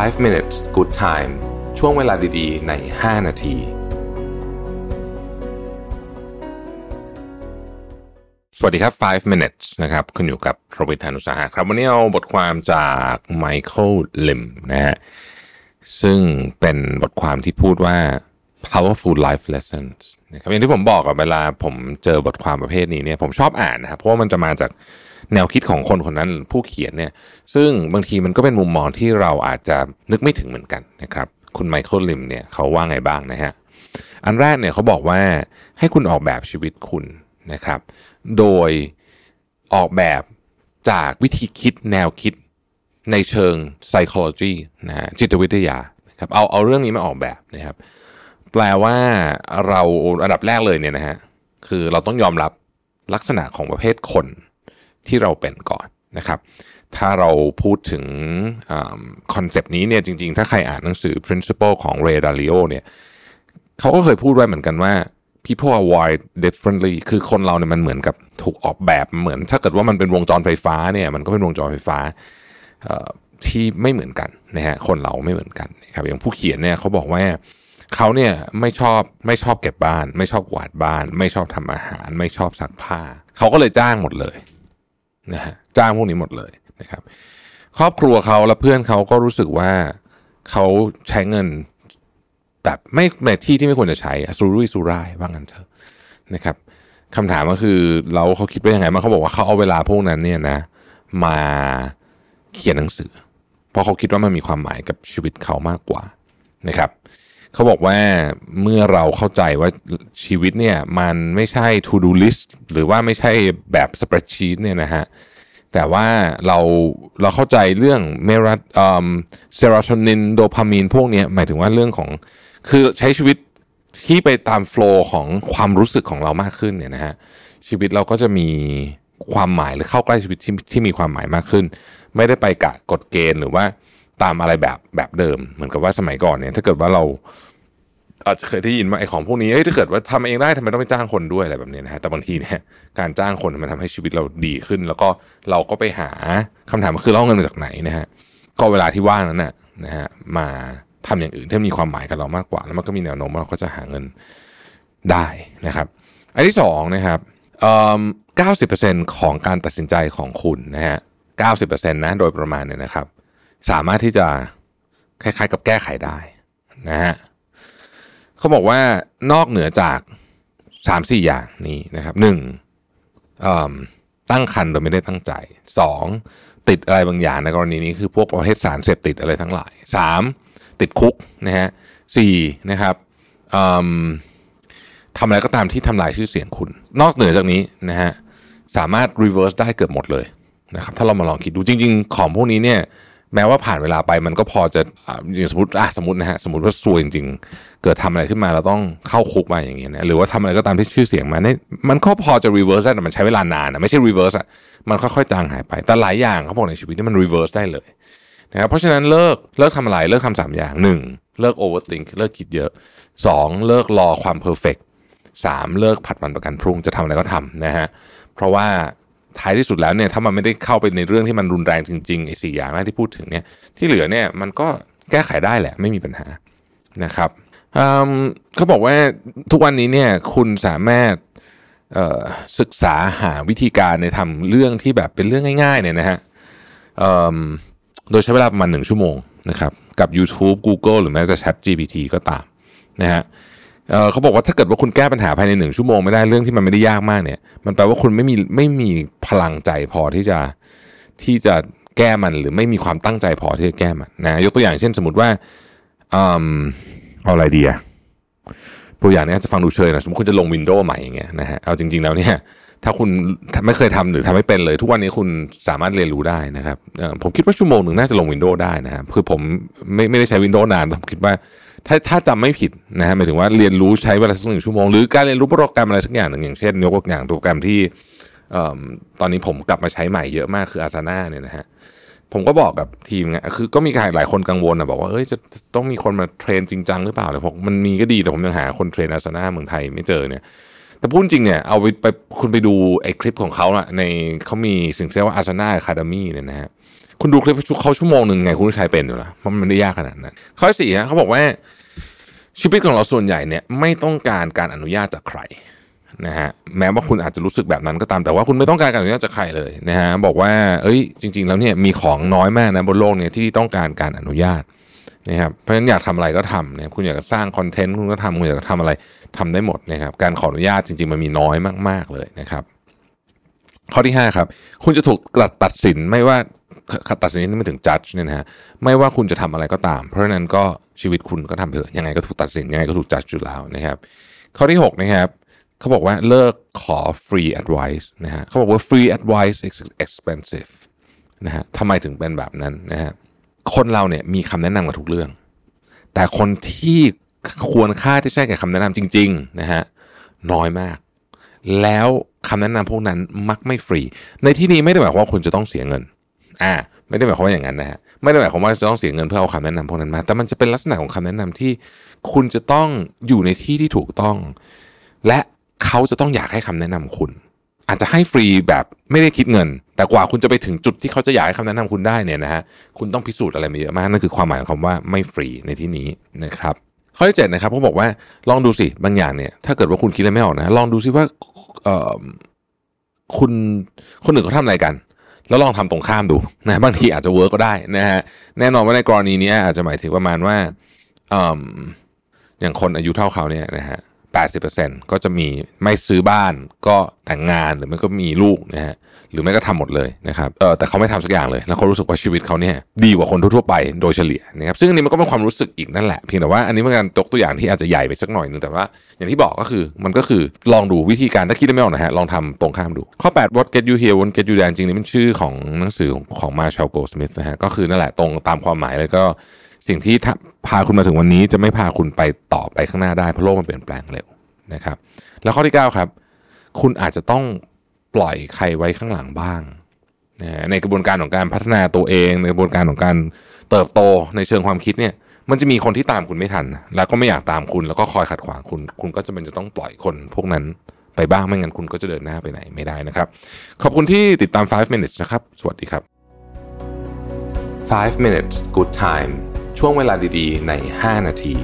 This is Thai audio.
5 minutes good time ช่วงเวลาดีๆ ใน 5 นาที สวัสดีครับ 5 minutes นะครับ คุณอยู่กับโรบิทานุสาหะครับ วันนี้เอาบทความจากไมเคิลลิมนะฮะ ซึ่งเป็นบทความที่พูดว่า powerful life lessons นะครับอย่างที่ผมบอกกับเวลาผมเจอบทความประเภทนี้เนี่ย ผมชอบอ่านนะครับ เพราะว่ามันจะมาจาก แนวคิดของคนคนนั้นผู้เขียนเนี่ยซึ่งบางทีมันก็เป็นมุมมองที่เราอาจจะนึกไม่ถึงเหมือนกันนะครับคุณไมเคิลลิมเนี่ยเขาว่าไงบ้างนะฮะอันแรกเนี่ยเขาบอกว่าให้คุณออกแบบชีวิตคุณนะครับ โดยออกแบบจากวิธีคิดแนวคิดในเชิง psychology นะฮะจิตวิทยาครับเอาเอาเรื่องนี้มาออกแบบนะครับ แปลว่าเราอันดับแรกเลยเนี่ยนะฮะคือเราต้องยอมรับลักษณะของประเภทคน ที่เราเป็นก่อนนะครับ ถ้าเราพูดถึงคอนเซปต์นี้เนี่ยจริง ๆ ถ้าใครอ่านหนังสือ principle ของ Ray Dalio เนี่ยเขาก็เคยพูดไว้เหมือนกันว่า people are wired differently คือคนเราเนี่ยมันเหมือนกับถูกออกแบบเหมือน ถ้าเกิดว่ามันเป็นวงจรไฟฟ้าเนี่ยมันก็เป็นวงจรไฟฟ้าที่ไม่เหมือนกันนะฮะคนเราไม่เหมือนกันนะครับอย่างผู้เขียนเนี่ยเขาบอกว่าเขาเนี่ยไม่ชอบไม่ชอบเก็บบ้าน ไม่ชอบกวาดบ้าน ไม่ชอบทำอาหาร ไม่ชอบซักผ้า เขาก็เลยจ้างหมดเลย นะฮะจ้างพวกนี้หมดเลยนะครับ ครอบครัวเขาและเพื่อนเขาก็รู้สึกว่าเขาใช้เงินแบบไม่ในที่ที่ไม่ควรจะใช้สุรุ่ยสุร่ายว่างั้นเถอะนะครับคำถามก็คือเราเขาคิดว่ายังไงมาเขาบอกว่าเขาเอาเวลาพวกนั้นเนี่ยนะ มาเขียนหนังสือ เพราะเขาคิดว่ามันมีความหมายกับชีวิตเขามากกว่านะครับ เขาบอกว่าเมื่อเราเข้าใจว่าชีวิตเนี่ยมันไม่ใช่ to do list หรือว่าไม่ใช่แบบ spreadsheet เนี่ยนะฮะแต่ว่าเราเราเข้าใจเรื่องเมรัตเซโรโทนินโดพามีนพวกนี้หมายถึงว่าเรื่องของคือใช้ชีวิตที่ไปตาม flow ของความรู้สึกของเรามากขึ้นเนี่ยนะฮะชีวิตเราก็จะมีความหมายหรือเข้าใกล้ชีวิตที่ที่มีความหมายมากขึ้น ไม่ได้ไปกะกฎเกณฑ์หรือว่า ตามอะไรแบบแบบเดิม เหมือนกับว่าสมัยก่อนเนี่ยถ้าเกิดว่าเราอาจจะเคยได้ยินว่าไอ้ของพวกนี้เอ้ยถ้าเกิดว่าทำเองได้ทำไมต้องไปจ้างคนด้วยอะไรแบบนี้นะฮะแต่บางทีเนี่ยการจ้างคนมันทำให้ชีวิตเราดีขึ้น แล้วก็เราก็ไปหาคำถามก็คือเราเงินมาจากไหนนะฮะก็เวลาที่ว่างนั้นน่ะนะฮะมาทำอย่างอื่นที่มีความหมายกับเรามากกว่า แล้วมันก็มีแนวโน้มว่าเราก็จะหาเงินได้นะครับ อันที่สองนะครับเก้าสิบเปอร์เซ็นของการตัดสินใจของคุณนะฮะเก้าสิบเปอร์เซ็นต์นะโดยประมาณเนี่ยนะครับ สามารถที่จะคล้ายๆ กับแก้ไขได้นะฮะเขาบอกว่านอกเหนือจากสามสี่อย่างนี้นะครับหนึ่งตั้งคันโดยไม่ได้ตั้งใจสองติดอะไรบางอย่างในกรณีนี้คือพวกประเภทสารเสพติดอะไรทั้งหลายสามติดคุกนะฮะสี่นะครับทำอะไรก็ตามที่ทำลายชื่อเสียงคุณ นอกเหนือจากนี้นะฮะสามารถ reverse ได้เกือบหมดเลยนะครับถ้าเรามาลองคิดดูจริง ๆ ของพวกนี้เนี่ย แม้ว่าผ่านเวลาไปมันก็พอจะอย่างสมมติอะสมมตินะฮะสมมติว่าซวยจริงๆ เกิดทำอะไรขึ้นมาเราต้องเข้าคุกมาอย่างเงี้ยนะหรือว่าทำอะไรก็ตามที่ชื่อเสียงมาเนี่ยมันก็พอจะ reverse ได้แต่มันใช้เวลานานนะไม่ใช่ reverse อะมันค่อยๆจางหายไปแต่หลายอย่างเขาบอกในชีวิตนี่มัน reverse ได้เลยนะครับเพราะฉะนั้นเลิกเลิกทำอะไรเลิกทำสามอย่างหนึ่งเลิก overthink เลิกคิดเยอะสองเลิกรอความ perfect สามเลิกผัดวันประกันพรุ่งจะทำอะไรก็ทำนะฮะเพราะว่า ท้ายที่สุดแล้วเนี่ยถ้ามันไม่ได้เข้าไปในเรื่องที่มันรุนแรงจริงๆไอ้สี่อย่างแรกที่พูดถึงเนี่ยที่เหลือเนี่ยมันก็แก้ไขได้แหละไม่มีปัญหานะครับเขาบอกว่าทุกวันนี้เนี่ยคุณสามารถศึกษาหาวิธีการในทำเรื่องที่แบบเป็นเรื่องง่ายๆเนี่ยนะฮะโดยใช้เวลาประมาณหนึ่งชั่วโมงนะครับกับ YouTube Google หรือแม้แต่ Chat GPT ก็ตามนะฮะ เขาบอกว่าถ้าเกิดว่าคุณแก้ปัญหาภายในหนึ่งชั่วโมงไม่ได้เรื่องที่มันไม่ได้ยากมากเนี่ย มันแปลว่าคุณไม่มีไม่มีพลังใจพอที่จะที่จะแก้มันหรือไม่มีความตั้งใจพอที่จะแก้มันนะยกตัวอย่างเช่นสมมติว่าเอาอะไรดีอะ ตัวอย่างนี้จะฟังดูเชยนะสมมติคุณจะลงวินโดว์ใหม่อย่างเงี้ยนะฮะเอาจริง ๆแล้วเนี่ยถ้าคุณไม่เคยทำหรือทำไม่เป็นเลย ทุกวันนี้คุณสามารถเรียนรู้ได้นะครับผมคิดว่าชั่วโมงหนึ่งน่าจะลง Windows ได้นะครับคือผมไม่ไม่ได้ใช้ Windows นานผมคิดว่าถ้าถ้าจำไม่ผิดนะฮะหมายถึงว่าเรียนรู้ใช้เวลาสักหนึ่งชั่วโมง หรือการเรียนรู้โปรแกรมอะไรสักอย่างหนึ่งอย่างเช่นยกตัวอย่างโปรแกรมที่ตอนนี้ผมกลับมาใช้ใหม่เยอะมากคืออาซาน่าเนี่ยนะฮะ ผมก็บอกกับทีมไงคือก็มีหลายคนกังวลนะบอกว่าเอ้ยจะต้องมีคนมา train จริงจังหรือเปล่าแต่ผมมันมีก็ดีแต่ผมยังหาคน train Asana เมืองไทยไม่เจอเนี่ย แต่พูดจริงเนี่ยเอาไปไปคุณไปดูไอ้คลิปของเขาอะในเขามีสิ่งที่เรียกว่าอาซาน่าอะคาเดมี่เนี่ยนะฮะคุณดูคลิปเขาชั่วโมงหนึ่งไงคุณก็ใช้เป็นอยู่ล้วเพราะมันไม่ได้ยากขนาดนั้นข้อสี่ฮะเขาบอกว่าชีวิตของเราส่วนใหญ่เนี่ยไม่ต้องการการอนุญาตจากใคร นะฮะแม้ว่าคุณอาจจะรู้สึกแบบนั้นก็ตามแต่ว่าคุณไม่ต้องการการอนุญาตจากใครเลยนะฮะบอกว่า เอ้ย จริง ๆ แล้วเนี่ยมีของน้อยมากนะบนโลกเนี่ยที่ต้องการการอนุญาตนะครับเพราะฉะนั้นอยากทำอะไรก็ทำนะคุณอยากจะสร้างคอนเทนต์คุณก็ทำคุณอยากจะทำอะไรทำได้หมดนะครับการขออนุญาตจริง ๆ มันมีน้อยมาก ๆเลยนะครับข้อที่5ครับคุณจะถูกตัดสินไม่ว่าตัดสินนี่ไม่ถึงจัดเนี่ยนะฮะไม่ว่าคุณจะทำอะไรก็ตาม เพราะฉะนั้นก็ชีวิตคุณก็ทำเถอะยังไงก็ถูกตัดสินยังไงก็ถูกจัดอยู่แล้วนะครับ ข้อที่6นะครับ เขาบอกว่าเลิกขอ free advice นะฮะเขาบอกว่า free advice is expensive นะฮะทำไมถึงเป็นแบบนั้นนะฮะคนเราเนี่ยมีคำแนะนำกับทุกเรื่อง แต่คนที่ควรค่าที่ใช่แก่คำแนะนำจริงๆนะฮะน้อยมาก แล้วคำแนะนำพวกนั้นมักไม่ฟรี ในที่นี้ไม่ได้หมายความว่าคุณจะต้องเสียเงินอ่าไม่ได้หมายความว่าอย่างนั้นนะฮะไม่ได้หมายความว่าจะต้องเสียเงินเพื่อเอาคำแนะนำพวกนั้นมา แต่มันจะเป็นลักษณะของคำแนะนำที่คุณจะต้องอยู่ในที่ที่ถูกต้อง และ เขาจะต้องอยากให้คำแนะนำคุณ อาจจะให้ฟรีแบบไม่ได้คิดเงิน แต่กว่าคุณจะไปถึงจุดที่เขาจะอยากให้คำแนะนำคุณได้เนี่ยนะฮะคุณต้องพิสูจน์อะไรมาเยอะมากนั่นคือความหมายของคำว่าไม่ฟรีในที่นี้นะครับข้อที่เจ็ดนะครับเขาบอกว่าลองดูสิบางอย่างเนี่ยถ้าเกิดว่าคุณคิดอะไรไม่ออกนะลองดูสิว่าคุณคนอื่นเขาทำอะไรกัน แล้วลองทำตรงข้ามดูนะบางทีอาจจะเวิร์กก็ได้นะฮะแน่นอนว่าในกรณีนี้อาจจะหมายถึงประมาณว่าออย่างคนอายุเท่าเขาเนี่ยนะฮะ 80%ก็จะมีไม่ซื้อบ้านก็แต่งงานหรือไม่ก็มีลูกนะฮะหรือไม่ก็ทำหมดเลยนะครับเออแต่เขาไม่ทำสักอย่างเลย แล้วเขารู้สึกว่าชีวิตเขาเนี่ยดีกว่าคนทั่วไปโดยเฉลี่ยนะครับซึ่งอันนี้มันก็เป็นความรู้สึกอีกนั่นแหละเพียงแต่ว่าอันนี้เป็นการตกตัวอย่างที่อาจจะใหญ่ไปสักหน่อยนึงแต่ว่า อย่างที่บอกก็คือมันก็คือลองดูวิธีการถ้าคิดไม่ออกนะฮะลองทำตรงข้ามดูข้อ 8 what get you here what get you there จริงๆนี่เป็นชื่อของหนังสือของมาชาลโกสมิธนะฮะก็คือนั่นแหละตรงตามความหมายเลยก็ สิ่งที่พาคุณมาถึงวันนี้จะไม่พาคุณไปต่อไปข้างหน้าได้เพราะโลกมันเปลี่ยนแปลงเร็วนะครับ แล้วข้อที่ 9 ครับ คุณอาจจะต้องปล่อยใครไว้ข้างหลังบ้างในกระบวนการของการพัฒนาตัวเองในกระบวนการของการเติบโตในเชิงความคิดเนี่ย มันจะมีคนที่ตามคุณไม่ทัน แล้วก็ไม่อยากตามคุณแล้วก็คอยขัดขวางคุณ คุณก็จะเป็นจะต้องปล่อยคนพวกนั้นไปบ้างไม่งั้นคุณก็จะเดินหน้าไปไหนไม่ได้นะครับ ขอบคุณที่ติดตาม 5 minutes นะครับ สวัสดีครับ 5 minutes good time ช่วงเวลาดีๆ ใน 5 นาที